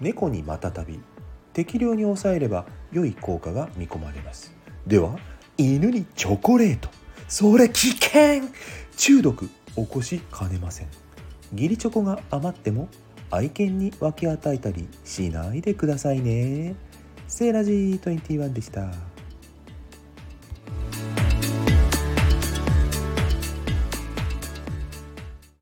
猫にまたたび適量に抑えれば良い効果が見込まれます。では犬にチョコレート。それ危険。中毒起こしかねません。義理チョコが余っても愛犬に分け与えたりしないでくださいね。セーラジー21でした。